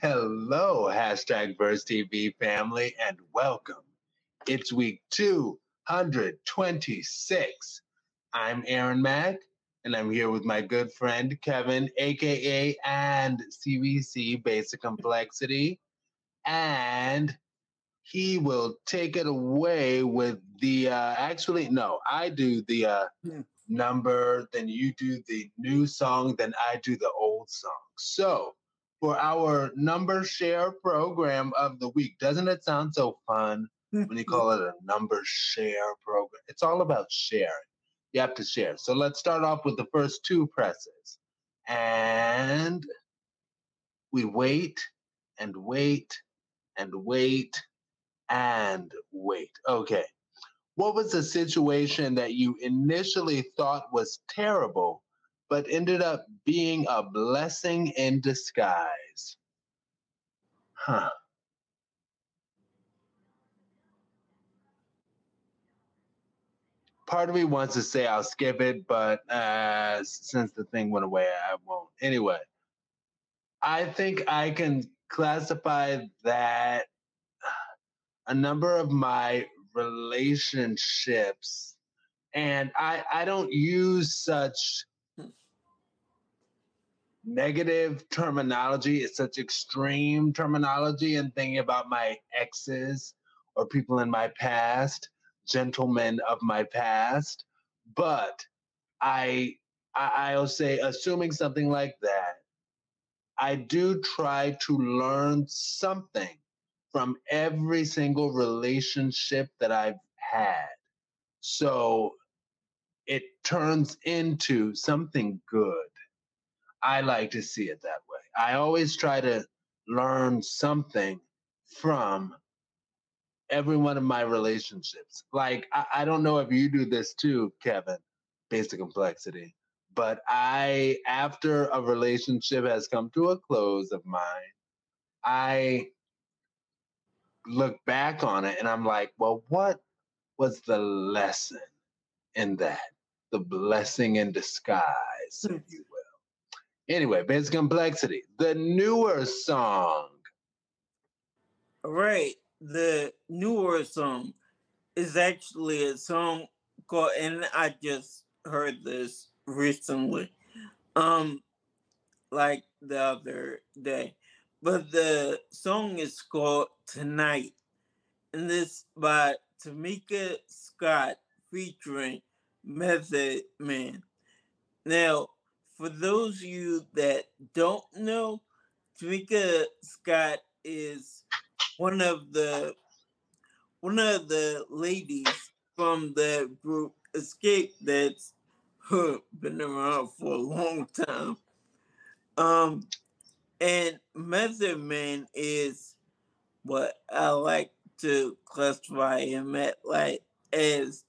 Hello, hashtag VersTEAv family, and welcome. It's week 226. I'm Aaron Mack, and I'm here with my good friend Kevin, aka and CVC Basic Complexity, and he will take it away with the uh, actually no, I do the uh, Hmm. number, then you do the new song, then I do the old song. So for our number share program of the week, doesn't it sound so fun when you call it a number share program? It's all about sharing. You have to share. So let's start off with the first two presses. And we wait and wait and wait and wait. Okay. What was the situation that you initially thought was terrible, but ended up being a blessing in disguise? Huh. Part of me wants to say I'll skip it, but uh, since the thing went away, I won't. Anyway, I think I can classify that a number of my relationships and i i don't use such negative terminology it's such extreme terminology and thinking about my exes or people in my past gentlemen of my past but i I- i'll say assuming something like that i do try to learn something from every single relationship that I've had. So it turns into something good. I like to see it that way. I always try to learn something from every one of my relationships. Like, I, I don't know if you do this too, Kevin, basic complexity, but I, after a relationship has come to a close of mine, I look back on it and I'm like, well, what was the lesson in that? The blessing in disguise, if you will. Anyway, basic complexity, the newer song. Right. The newer song is actually a song called, and I just heard this recently, um, like the other day. But the song is called Tonight, and this by Tamika Scott featuring Method Man. Now, for those of you that don't know, Tamika Scott is one of the one of the ladies from the group Xscape that's been around for a long time. Um, and Method Man is what I like to classify him at like as,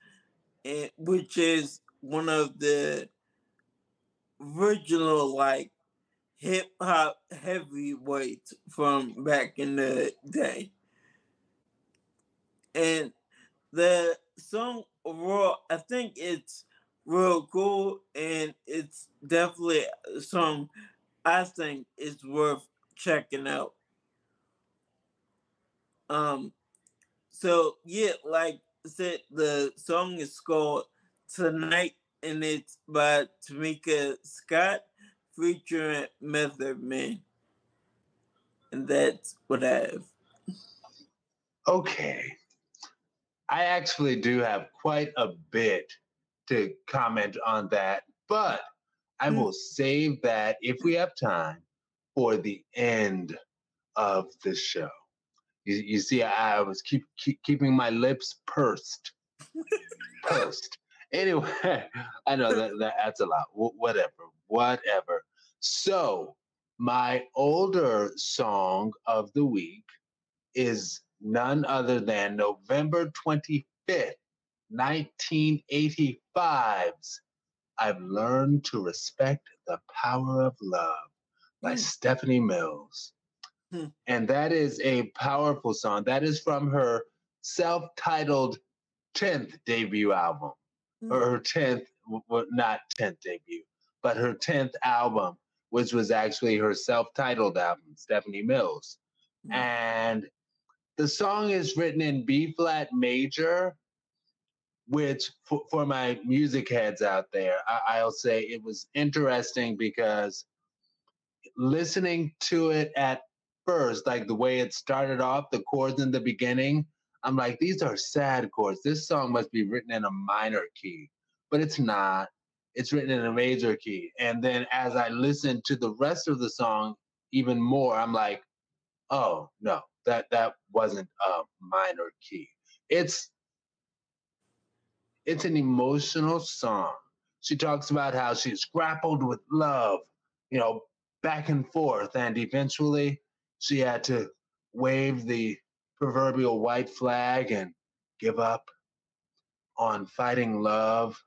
eh, which is one of the original like hip hop heavyweights from back in the day. And the song overall, I think it's real cool and it's definitely a song I think is worth checking out. Um so yeah, like I said, the song is called Tonight and it's by Tamika Scott featuring Method Man. And that's what I have. Okay. I actually do have quite a bit to comment on that, but I Mm. will save that if we have time for the end of the show. You, you see, I was keep, keep keeping my lips pursed, pursed. Anyway, I know that, that that's a lot. Wh- whatever, whatever. So my older song of the week is none other than November 25th, 1985's I've Learned to Respect the Power of Love by Hmm. Stephanie Mills. Hmm. And that is a powerful song. That is from her self titled 10th debut album, Hmm. or her 10th, w- w- not 10th debut, but her 10th album, which was actually her self-titled album, Stephanie Mills. Mm-hmm. And the song is written in B flat major, which for, for, my music heads out there, I, I'll say it was interesting because listening to it at first, like the way it started off, the chords in the beginning, I'm like, these are sad chords. This song must be written in a minor key, but it's not. It's written in a major key. And then as I listen to the rest of the song even more, I'm like, oh no, that that wasn't a minor key. It's it's an emotional song. She talks about how she's grappled with love, you know, back and forth, and eventually she had to wave the proverbial white flag and give up on fighting love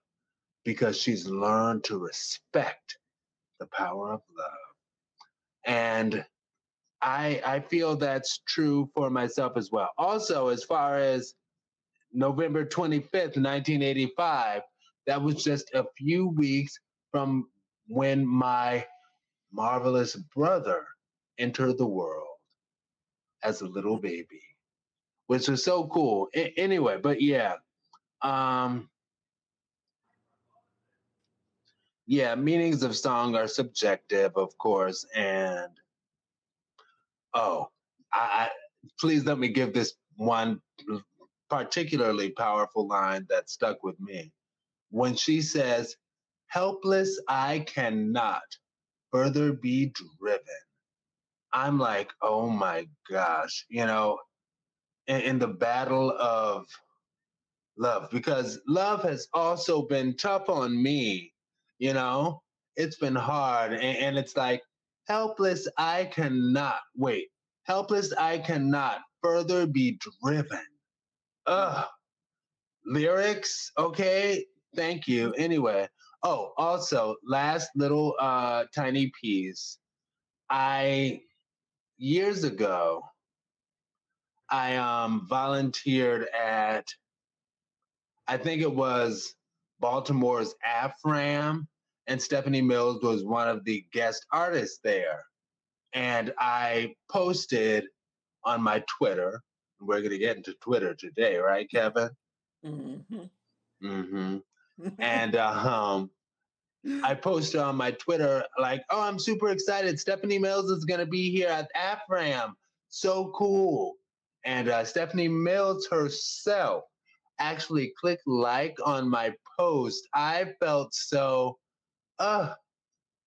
because she's learned to respect the power of love. And I I feel that's true for myself as well. Also, as far as November 25th, 1985, that was just a few weeks from when my marvelous brother entered the world as a little baby, which was so cool. I- anyway, but yeah. Um, yeah, meanings of song are subjective, of course, and oh, I, I please let me give this one particularly powerful line that stuck with me when she says, "Helpless, I cannot further be driven." I'm like, oh my gosh, you know, in, in the battle of love, because love has also been tough on me, you know, it's been hard. And, and it's like, helpless, I cannot, wait, helpless, I cannot further be driven. Ugh. Lyrics, okay, thank you. Anyway, oh, also, last little uh tiny piece. I years ago, I um, volunteered at, I think it was Baltimore's AFRAM, and Stephanie Mills was one of the guest artists there. And I posted on my Twitter, we're going to get into Twitter today, right, Kevin? Mm-hmm. Mm-hmm. and uh, um, I posted on my Twitter, like, oh, I'm super excited. Stephanie Mills is going to be here at AFRAM. So cool. And uh, Stephanie Mills herself actually clicked like on my post. I felt so, uh,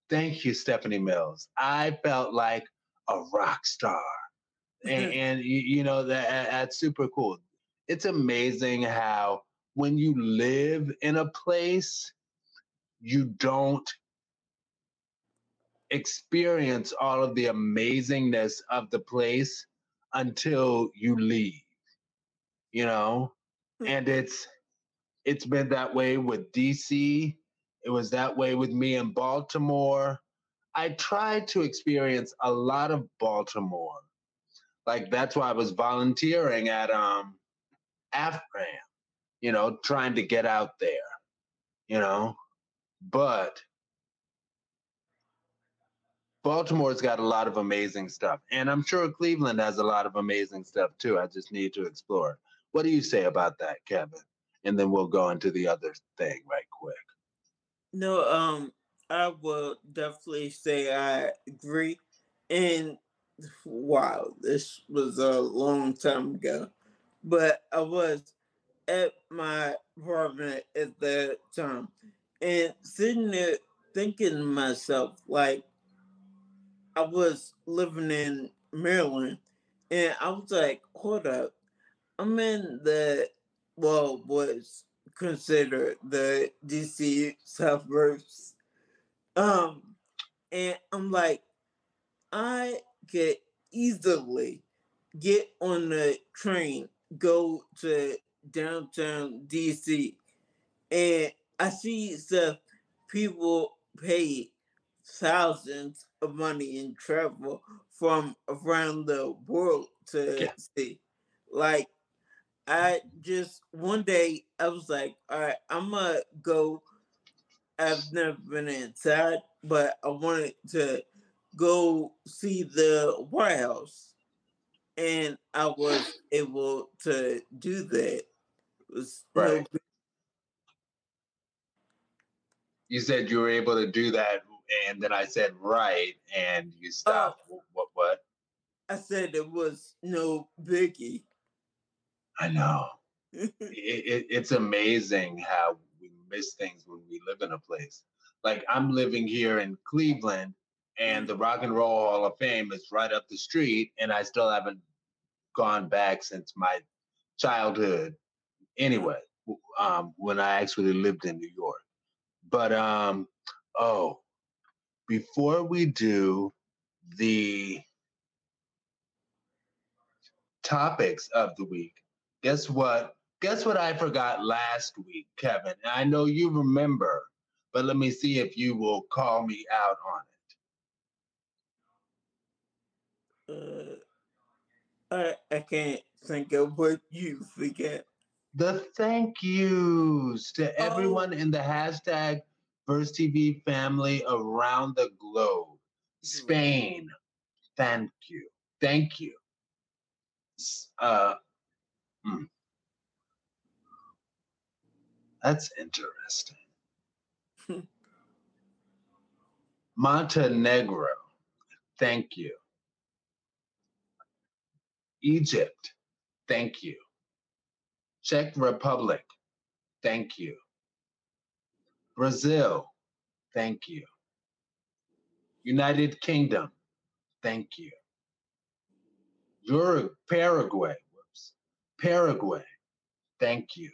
thank you, Stephanie Mills. I felt like a rock star. and, and you, you, know, that, that's super cool. It's amazing how when you live in a place, you don't experience all of the amazingness of the place until you leave you know? Mm-hmm. and it's it's been that way with dc it was that way with me in baltimore. I tried to experience a lot of baltimore. Like that's why i was volunteering at um afram you know trying to get out there you know? But Baltimore's got a lot of amazing stuff. And I'm sure Cleveland has a lot of amazing stuff too. I just need to explore. What do you say about that, Kevin? And then we'll go into the other thing right quick. No, um, I will definitely say I agree. And wow, this was a long time ago. But I was at my apartment at that time and sitting there thinking to myself, like, I was living in Maryland, and I was like, hold up, I'm in the, well, was considered the DC suburbs. Um, and I'm like, I could easily get on the train, go to downtown DC, and I see stuff people pay thousands of money in travel from around the world to yeah. see. Like I just one day I was like, all right, I'm gonna go. I've never been inside but I wanted to go see the White House, and I was able to do that. It was right. No you said you were able to do that, and then I said right, and you stopped. Uh, what? What? I said it was no biggie. I know. it, it, it's amazing how we miss things when we live in a place. Like I'm living here in Cleveland, and the Rock and Roll Hall of Fame is right up the street, and I still haven't gone back since my childhood. Anyway, um, when I actually lived in New York. But um, oh, before we do the topics of the week, guess what? Guess what I forgot last week, Kevin? And I know you remember, but let me see if you will call me out on it. Uh, I, I can't think of what you forget the thank yous to oh. everyone in the hashtag VersTEAv family around the globe. Mm-hmm. Spain, thank you. Thank you. Uh, hmm. That's interesting. Montenegro, thank you. Egypt, thank you. Czech Republic, thank you. Brazil, thank you. United Kingdom, thank you. Uruguay, Paraguay, whoops, Paraguay, thank you.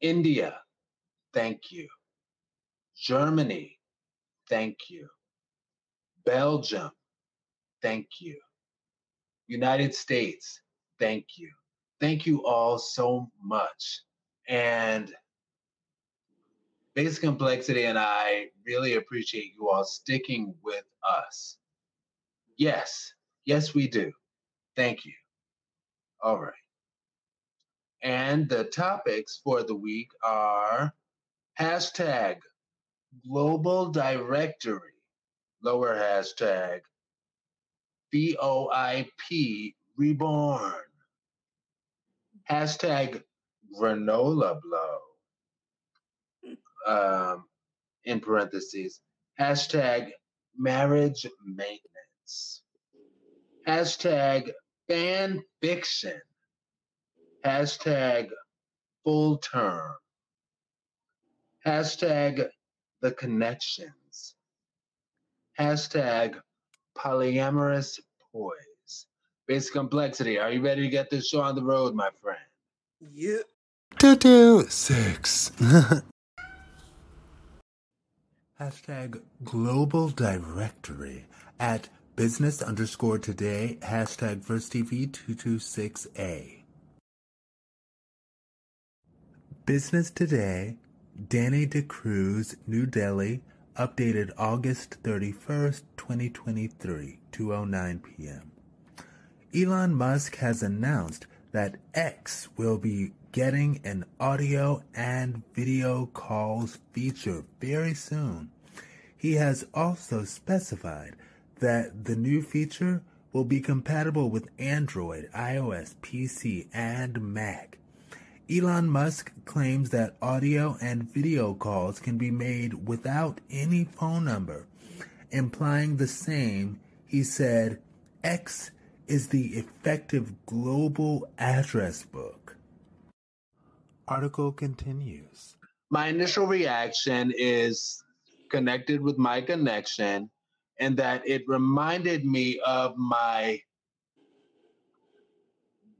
India, thank you. Germany, thank you. Belgium, thank you. United States, thank you thank you all so much. And Basic Complexity and I really appreciate you all sticking with us. Yes, yes, we do. Thank you. All right. And the topics for the week are hashtag global directory, lower hashtag VoIP reborn hashtag granola blow um, in parentheses hashtag marriage maintenance hashtag fan fiction hashtag full term hashtag the connections hashtag polyamorous poise Basic complexity. Are you ready to get this show on the road, my friend? Yep. Two two six. hashtag global directory at business underscore today hashtag VersTEAv 226A. Business Today, Danny D'Cruz, New Delhi, updated August 31st, 2023, 2.09 p.m. Elon Musk has announced that X will be getting an audio and video calls feature very soon. He has also specified that the new feature will be compatible with Android, iOS, PC, and Mac. Elon Musk claims that audio and video calls can be made without any phone number, implying the same. He said, X is the effective global address book. Article continues. My initial reaction is connected with my connection, and that it reminded me of my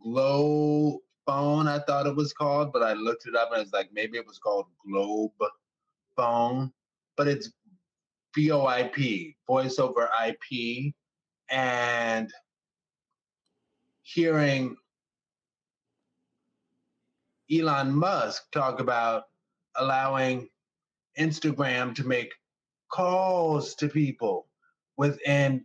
Glow phone, I thought it was called, but I looked it up and it's like maybe it was called Globe phone, but it's VoIP, voice over IP. And hearing Elon Musk talk about allowing Instagram to make calls to people within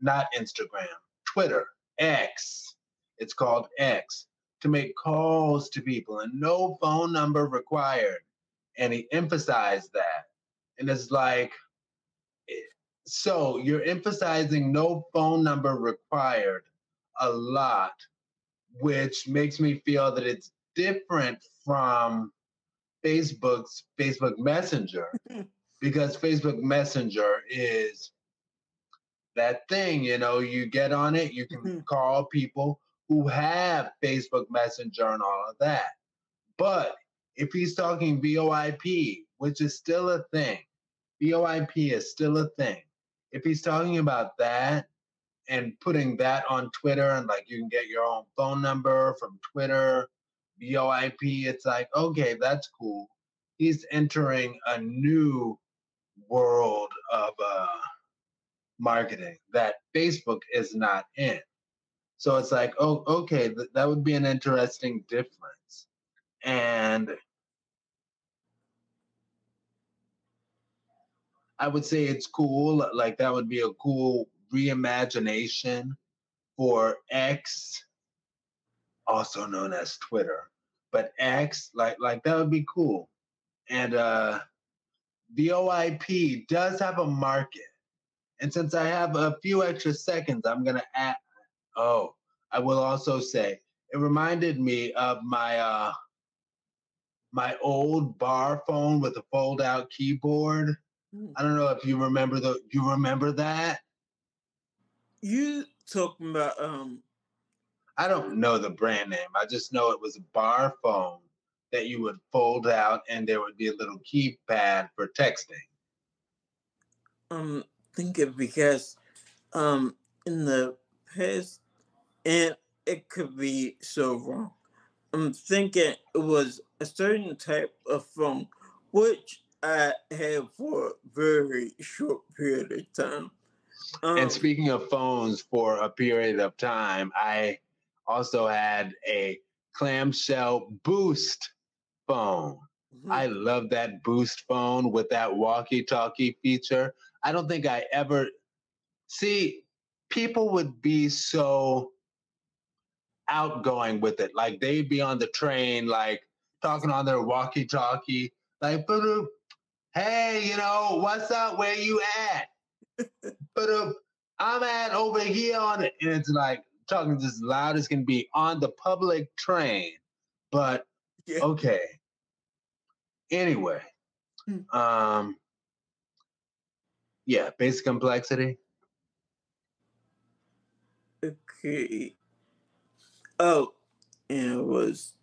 not Instagram, Twitter, X. It's called X to make calls to people and no phone number required. And he emphasized that. And it's like, eh, so you're emphasizing no phone number required a lot, which makes me feel that it's different from Facebook's Facebook Messenger because Facebook Messenger is that thing, you know, you get on it, you can Mm-hmm. call people who have Facebook Messenger and all of that. But if he's talking VoIP, which is still a thing, VoIP is still a thing. If he's talking about that and putting that on Twitter and like you can get your own phone number from Twitter, VoIP, it's like, okay, that's cool. He's entering a new world of uh, marketing that Facebook is not in. So it's like, oh, okay, th- that would be an interesting difference. And I would say it's cool. Like that would be a cool reimagination for X, also known as Twitter. But X, like like that would be cool. And uh VoIP does have a market. And since I have a few extra seconds, I'm gonna add oh, I will also say it reminded me of my uh my old bar phone with a fold out keyboard. Mm. I don't know if you remember the you remember that? You talking about um I don't know the brand name. I just know it was a bar phone that you would fold out and there would be a little keypad for texting. um thinking because um in the past and it could be so wrong. I'm thinking it was a certain type of phone which I had for a very short period of time. Um, and speaking of phones for a period of time, I also had a clamshell boost phone. mhm. I love that boost phone with that walkie talkie feature. I don't think I ever see people would be so outgoing with it. Like they'd be on the train, like talking on their walkie talkie, like, hey, you know, what's up? Where you at? Ba-doop. I'm at over here on it. And it's like talking just as loud as can be on the public train. But Yeah. okay. Anyway, Hmm. um, yeah, basic complexity. Okay. Oh, and it was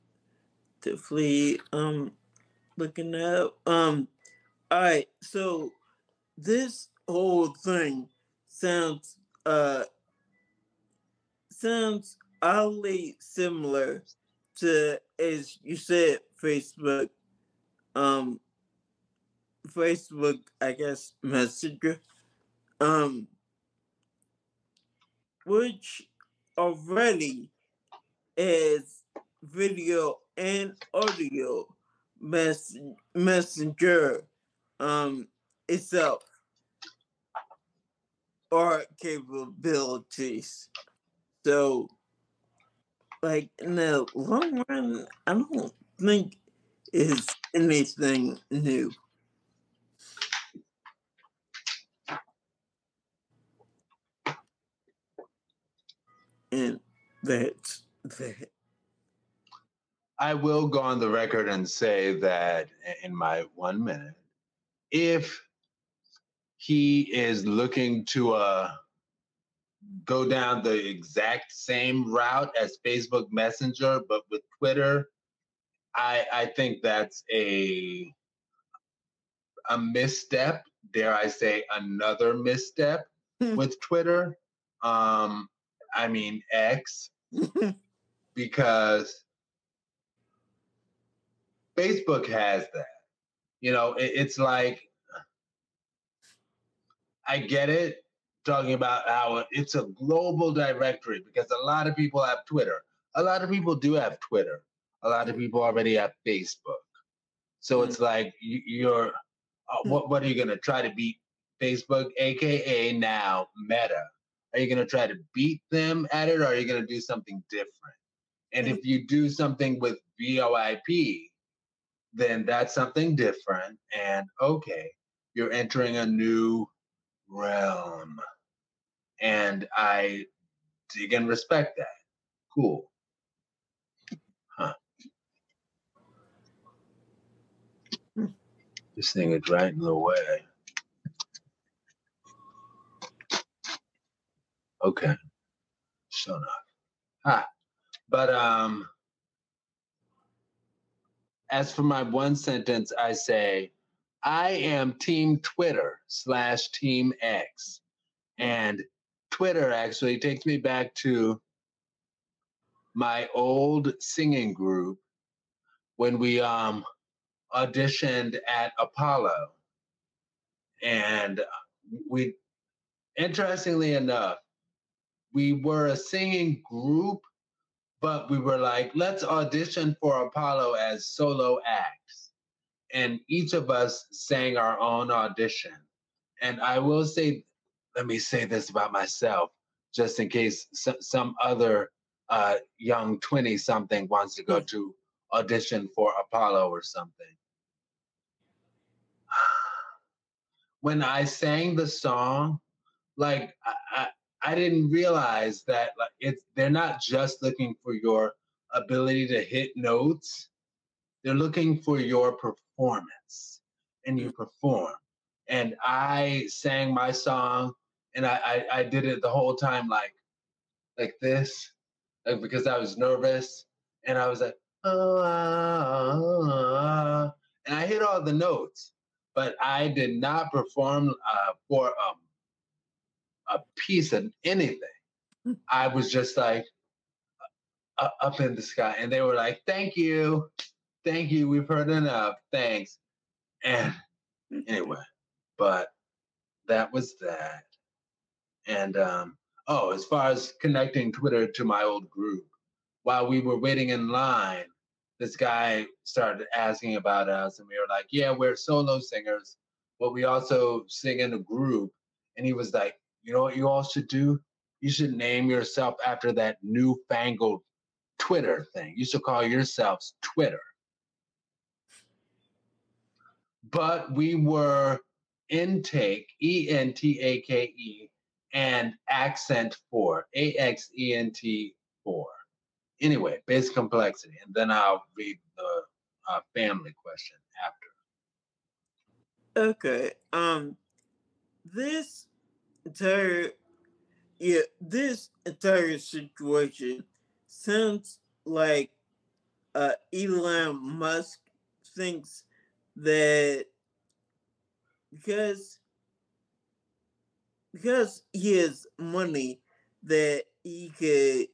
definitely um looking up. Um all right, so this whole thing sounds uh sounds oddly similar to as you said Facebook um Facebook I guess Messenger. Um which already is video and audio mess- messenger um itself or capabilities. So like in the long run, I don't think is anything new. And that's that. I will go on the record and say that in my one minute, if he is looking to uh, go down the exact same route as Facebook Messenger, but with Twitter, I, I think that's a a misstep. Dare I say another misstep Hmm. with Twitter? Um, I mean X, because Facebook has that. You know, it, it's like I get it talking about how it's a global directory because a lot of people have Twitter. A lot of people do have Twitter. A lot of people already have Facebook. So it's like you, you're, uh, Hmm. what, what are you going to try to beat Facebook, AKA now Meta? Are you going to try to beat them at it or are you going to do something different? And if you do something with VoIP, then that's something different. And okay, you're entering a new realm. And I dig and respect that. Cool. Huh. This thing is right in the way. Okay. So enough. Ah. But um as for my one sentence, I say, I am Team Twitter slash Team X. And Twitter actually takes me back to my old singing group when we um, auditioned at Apollo. And we, interestingly enough, we were a singing group, but we were like, let's audition for Apollo as solo acts. And each of us sang our own audition. And I will say, let me say this about myself, just in case some other uh, young 20 something wants to go to audition for Apollo or something. When I sang the song, like I, I didn't realize that like it's they're not just looking for your ability to hit notes. They're looking for your performance and you perform. And I sang my song and I, I, I did it the whole time like like this, like because I was nervous and I was like, oh, ah, ah, and I hit all the notes, but I did not perform uh, for um, a piece of anything. Hmm. I was just like uh, up in the sky, and they were like, "Thank you, thank you. We've heard enough. Thanks." And anyway, but that was that. And um, oh, as far as connecting Twitter to my old group, while we were waiting in line, this guy started asking about us, and we were like, "Yeah, we're solo singers, but we also sing in a group." And he was like, you know what you all should do? You should name yourself after that newfangled Twitter thing. You should call yourselves Twitter. But we were intake, E N T A K E, and accent four, A X E N T four. Anyway, base complexity. And then I'll read the uh, family question after. Okay. Um, this entire yeah, this entire situation sounds like uh, Elon Musk thinks that because because he has money that he could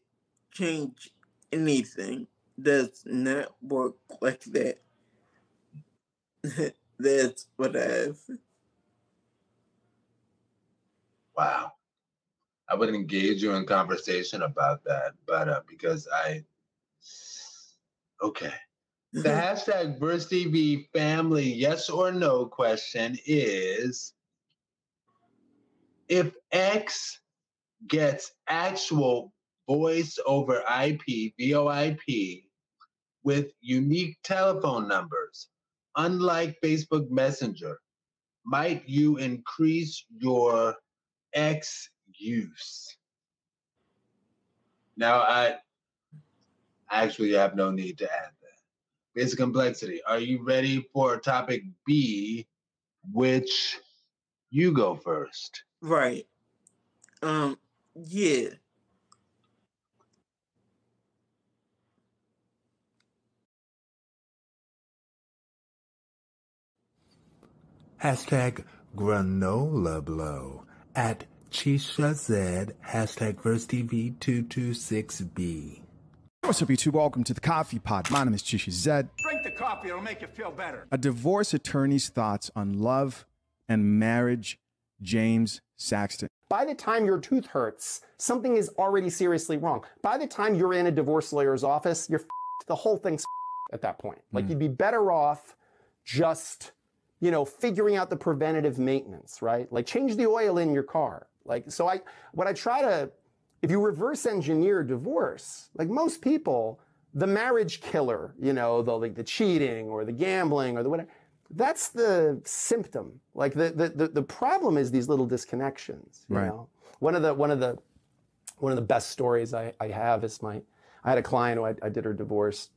change anything does not work like that. That's what I have. Wow. I would engage you in conversation about that, but uh, because I, okay. The hashtag VersTEAv family yes or no question is if X gets actual voice over IP, VoIP, with unique telephone numbers, unlike Facebook Messenger, might you increase your X use. Now, I actually have no need to add that. Basic complexity. Are you ready for topic B, which you go first? Right. Um, yeah. Hashtag granola blow at Chisha Z, hashtag VersTEAv226B. What's up, YouTube? Welcome to the Coffee Pod. My name is Chisha Z. Drink the coffee, it'll make you feel better. A divorce attorney's thoughts on love and marriage, James Sexton. By the time your tooth hurts, something is already seriously wrong. By the time you're in a divorce lawyer's office, you're the whole thing's at that point. Like mm. you'd be better off just you know, figuring out the preventative maintenance, right? Like change the oil in your car. Like, so I, what I try to, if you reverse engineer divorce, like most people, the marriage killer, you know, the, like the cheating or the gambling or the whatever, that's the symptom. Like the, the, the, the problem is these little disconnections. You Right. know? One of the one of the one of the best stories I, I have is my I had a client who I, I did her divorce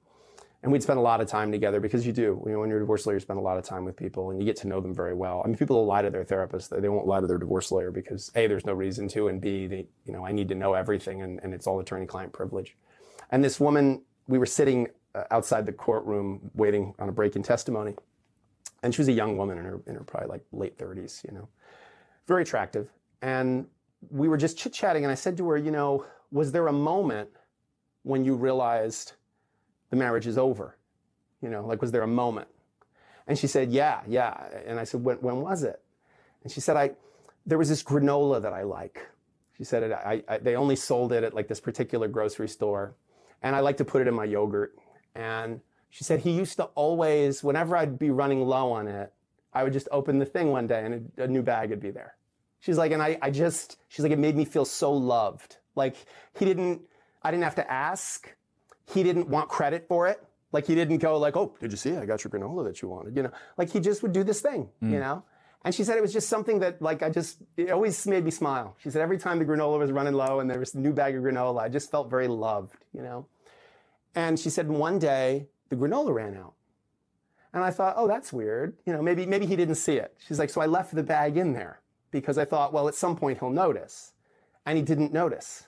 and we'd spend a lot of time together because you do. You know, when you're a divorce lawyer, you spend a lot of time with people and you get to know them very well. I mean, people will lie to their therapist. They won't lie to their divorce lawyer because A, there's no reason to, and B, they, you know, I need to know everything and, and it's all attorney-client privilege. And this woman, we were sitting uh, outside the courtroom waiting on a break in testimony. And she was a young woman in her, in her probably like late 30s, you know, very attractive. And we were just chit chatting, and I said to her, you know, was there a moment when you realized the marriage is over? You know, like, was there a moment? And she said, yeah, yeah. And I said, when, when was it? And she said, I, there was this granola that I like. She said, it, I, I, they only sold it at like this particular grocery store. And I like to put it in my yogurt. And she said, he used to always, whenever I'd be running low on it, I would just open the thing one day and a, a new bag would be there. She's like, and I, I just, she's like, it made me feel so loved. Like he didn't, I didn't have to ask. He didn't want credit for it. Like he didn't go like, oh, did you see? I got your granola that you wanted. You know, like he just would do this thing, you mm. know? And she said it was just something that like, I just, it always made me smile. She said every time the granola was running low and there was a new bag of granola, I just felt very loved, you know? And she said one day the granola ran out. And I thought, oh, that's weird. You know, maybe, maybe he didn't see it. She's like, so I left the bag in there because I thought, well, at some point he'll notice. And he didn't notice.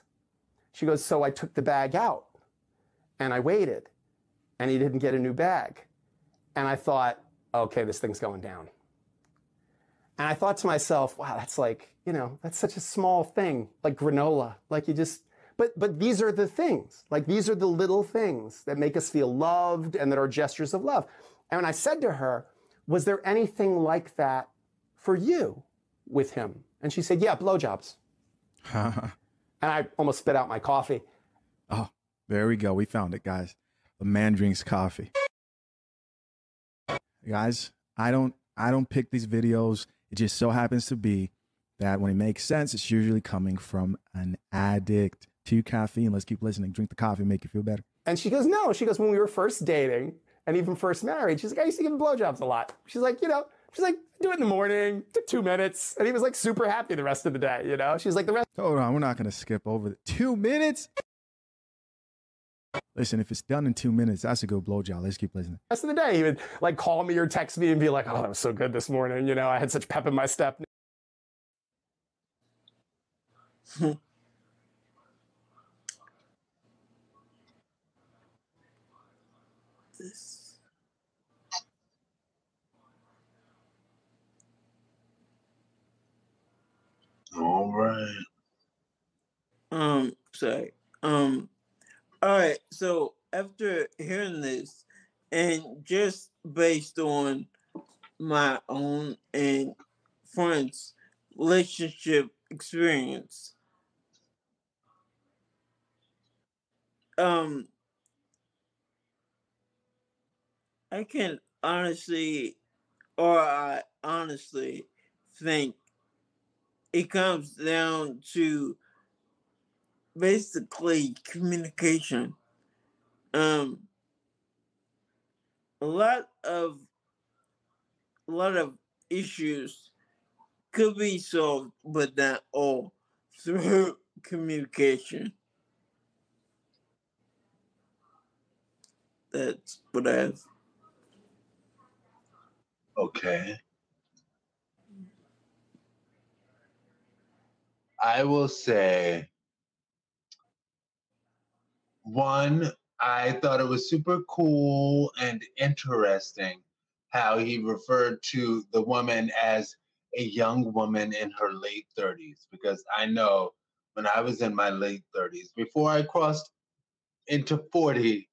She goes, so I took the bag out and I waited and he didn't get a new bag. And I thought, okay, this thing's going down. And I thought to myself, wow, that's like, you know, that's such a small thing, like granola. Like you just, but but these are the things. Like these are the little things that make us feel loved and that are gestures of love. And when I said to her, was there anything like that for you with him? And she said, yeah, blowjobs. And I almost spit out my coffee. oh, there we go. We found it, guys. The man drinks coffee. Guys, I don't I don't pick these videos. It just so happens to be that when it makes sense, it's usually coming from an addict to caffeine. Let's keep listening. Drink the coffee, make you feel better. And she goes, no. She goes, when we were first dating and even first married, she's like, I used to give him blowjobs a lot. She's like, you know, she's like, do it in the morning, took two minutes. And he was like super happy the rest of the day, you know? She's like, the rest Hold on, we're not gonna skip over the two minutes. Listen, if it's done in two minutes, that's a good blowjob. Let's keep listening. rest of the day, he would like call me or text me and be like, oh, that was so good this morning. You know, I had such pep in my step. This. All right. Um, sorry. Um, all right. So after hearing this, and just based on my own and friends' relationship experience, um, I can honestly, or I honestly think it comes down to basically communication. Um, a lot of a lot of issues could be solved, but not all through communication. That's what I have. Okay. I will say one, I thought it was super cool and interesting how he referred to the woman as a young woman in her late 30s because I know when I was in my late 30s, before I crossed into 40,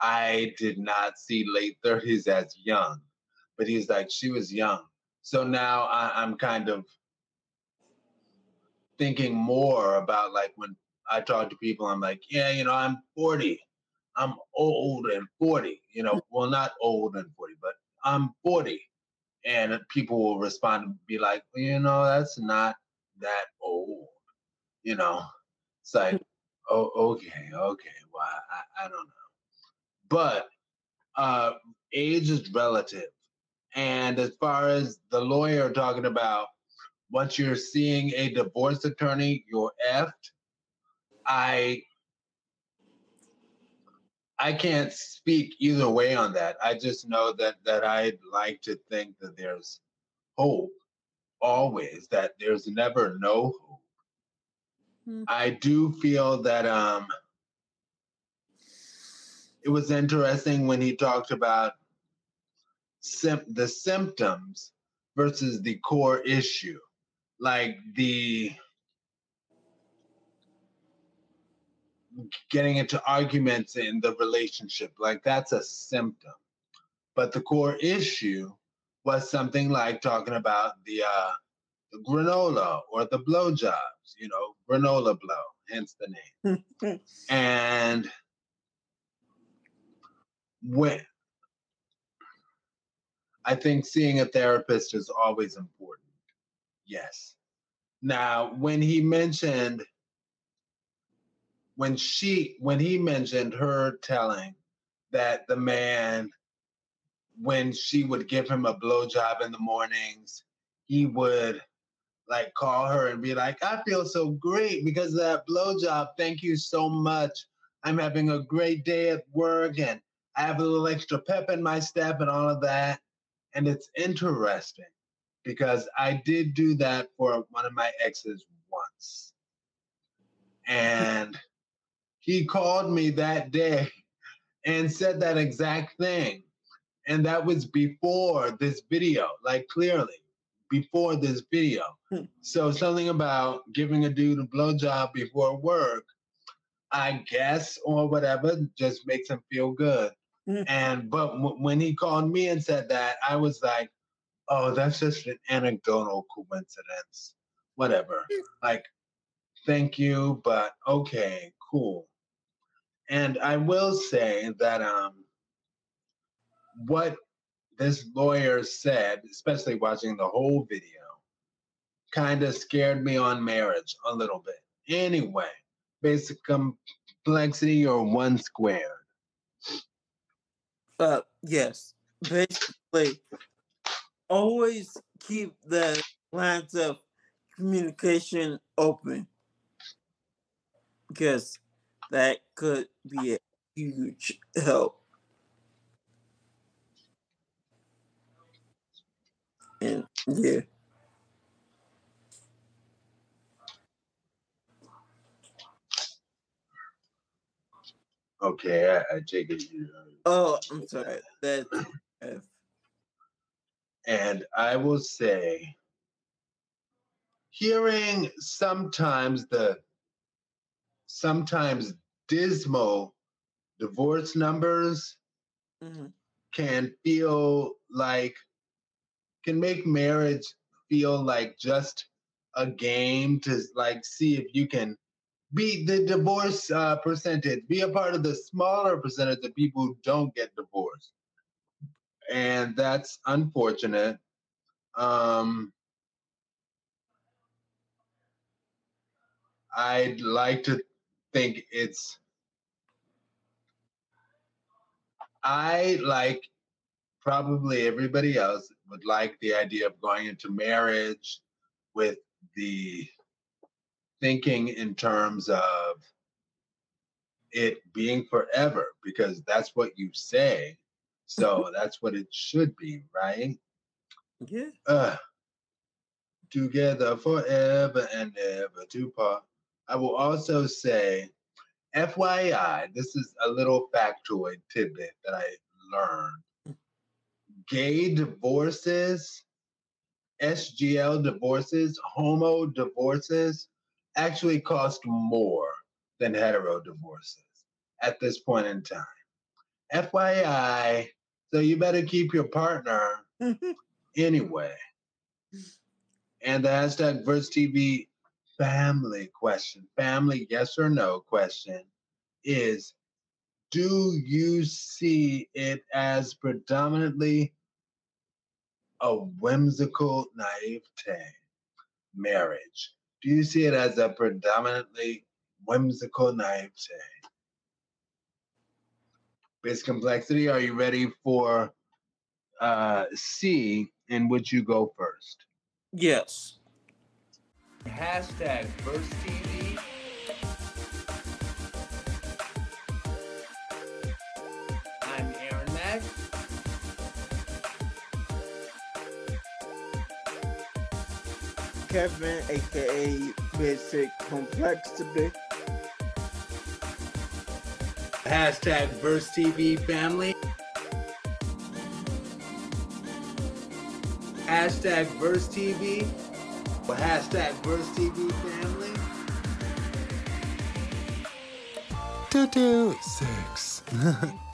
I did not see late 30s as young. But he's like, she was young. So now I, I'm kind of thinking more about like when I talk to people, I'm like, yeah, you know, I'm 40. I'm old and 40, you know, well, not old and 40, but I'm 40. And people will respond and be like, well, you know, that's not that old, you know. It's like, oh, okay, okay, well, I, I don't know. But uh, age is relative. And as far as the lawyer talking about once you're seeing a divorce attorney, you're effed. I I can't speak either way on that. I just know that that I'd like to think that there's hope always, that there's never no hope. Hmm. I do feel that um it was interesting when he talked about sim- the symptoms versus the core issue like the getting into arguments in the relationship like that's a symptom but the core issue was something like talking about the uh the granola or the blowjobs you know granola blow hence the name and when I think seeing a therapist is always important. Yes. Now, when he mentioned, when she, when he mentioned her telling that the man, when she would give him a blowjob in the mornings, he would like call her and be like, I feel so great because of that blowjob. Thank you so much. I'm having a great day at work and I have a little extra pep in my step and all of that. And it's interesting because I did do that for one of my exes once. And he called me that day and said that exact thing. And that was before this video, like clearly before this video. Hmm. So something about giving a dude a blowjob before work, I guess, or whatever, just makes him feel good. Hmm. And but w- when he called me and said that, I was like, "Oh, that's just an anecdotal coincidence. Whatever. Like, thank you, but okay, cool." And I will say that um, what this lawyer said, especially watching the whole video, kind of scared me on marriage a little bit. Anyway, basic complexity or one squared. Uh, yes. Basically, always keep the lines of communication open because that could be a huge help. And yeah, Okay, I, I take it you. Uh, oh, I'm sorry. That's And I will say, hearing sometimes the sometimes dismal. Divorce numbers Mhm. can feel like can make marriage feel like just a game to like see if you can beat the divorce uh, percentage be a part of the smaller percentage of people who don't get divorced. And that's unfortunate. Um i'd like to think it's I, like probably everybody else, would like the idea of going into marriage with the thinking in terms of it being forever, because that's what you say. So that's what it should be, right? Yeah. Uh, together forever and ever to part. I will also say, FYI, this is a little factoid tidbit that I learned. Gay divorces, SGL divorces, homo divorces actually cost more than hetero divorces at this point in time. FYI, so you better keep your partner anyway. And the hashtag VersTEAv family question, family yes or no question is Do you see it as predominantly a whimsical naivete marriage? Do you see it as a predominantly whimsical naivete? Basic complexity, are you ready for uh, C, and would you go first? Yes. Hashtag Verse TV. I'm Aaron Mack. Kevin, aka Basic Complexity. Hashtag VersTEAv family. Hashtag VersTEAv. Hashtag VersTEAv family. Two, two, six.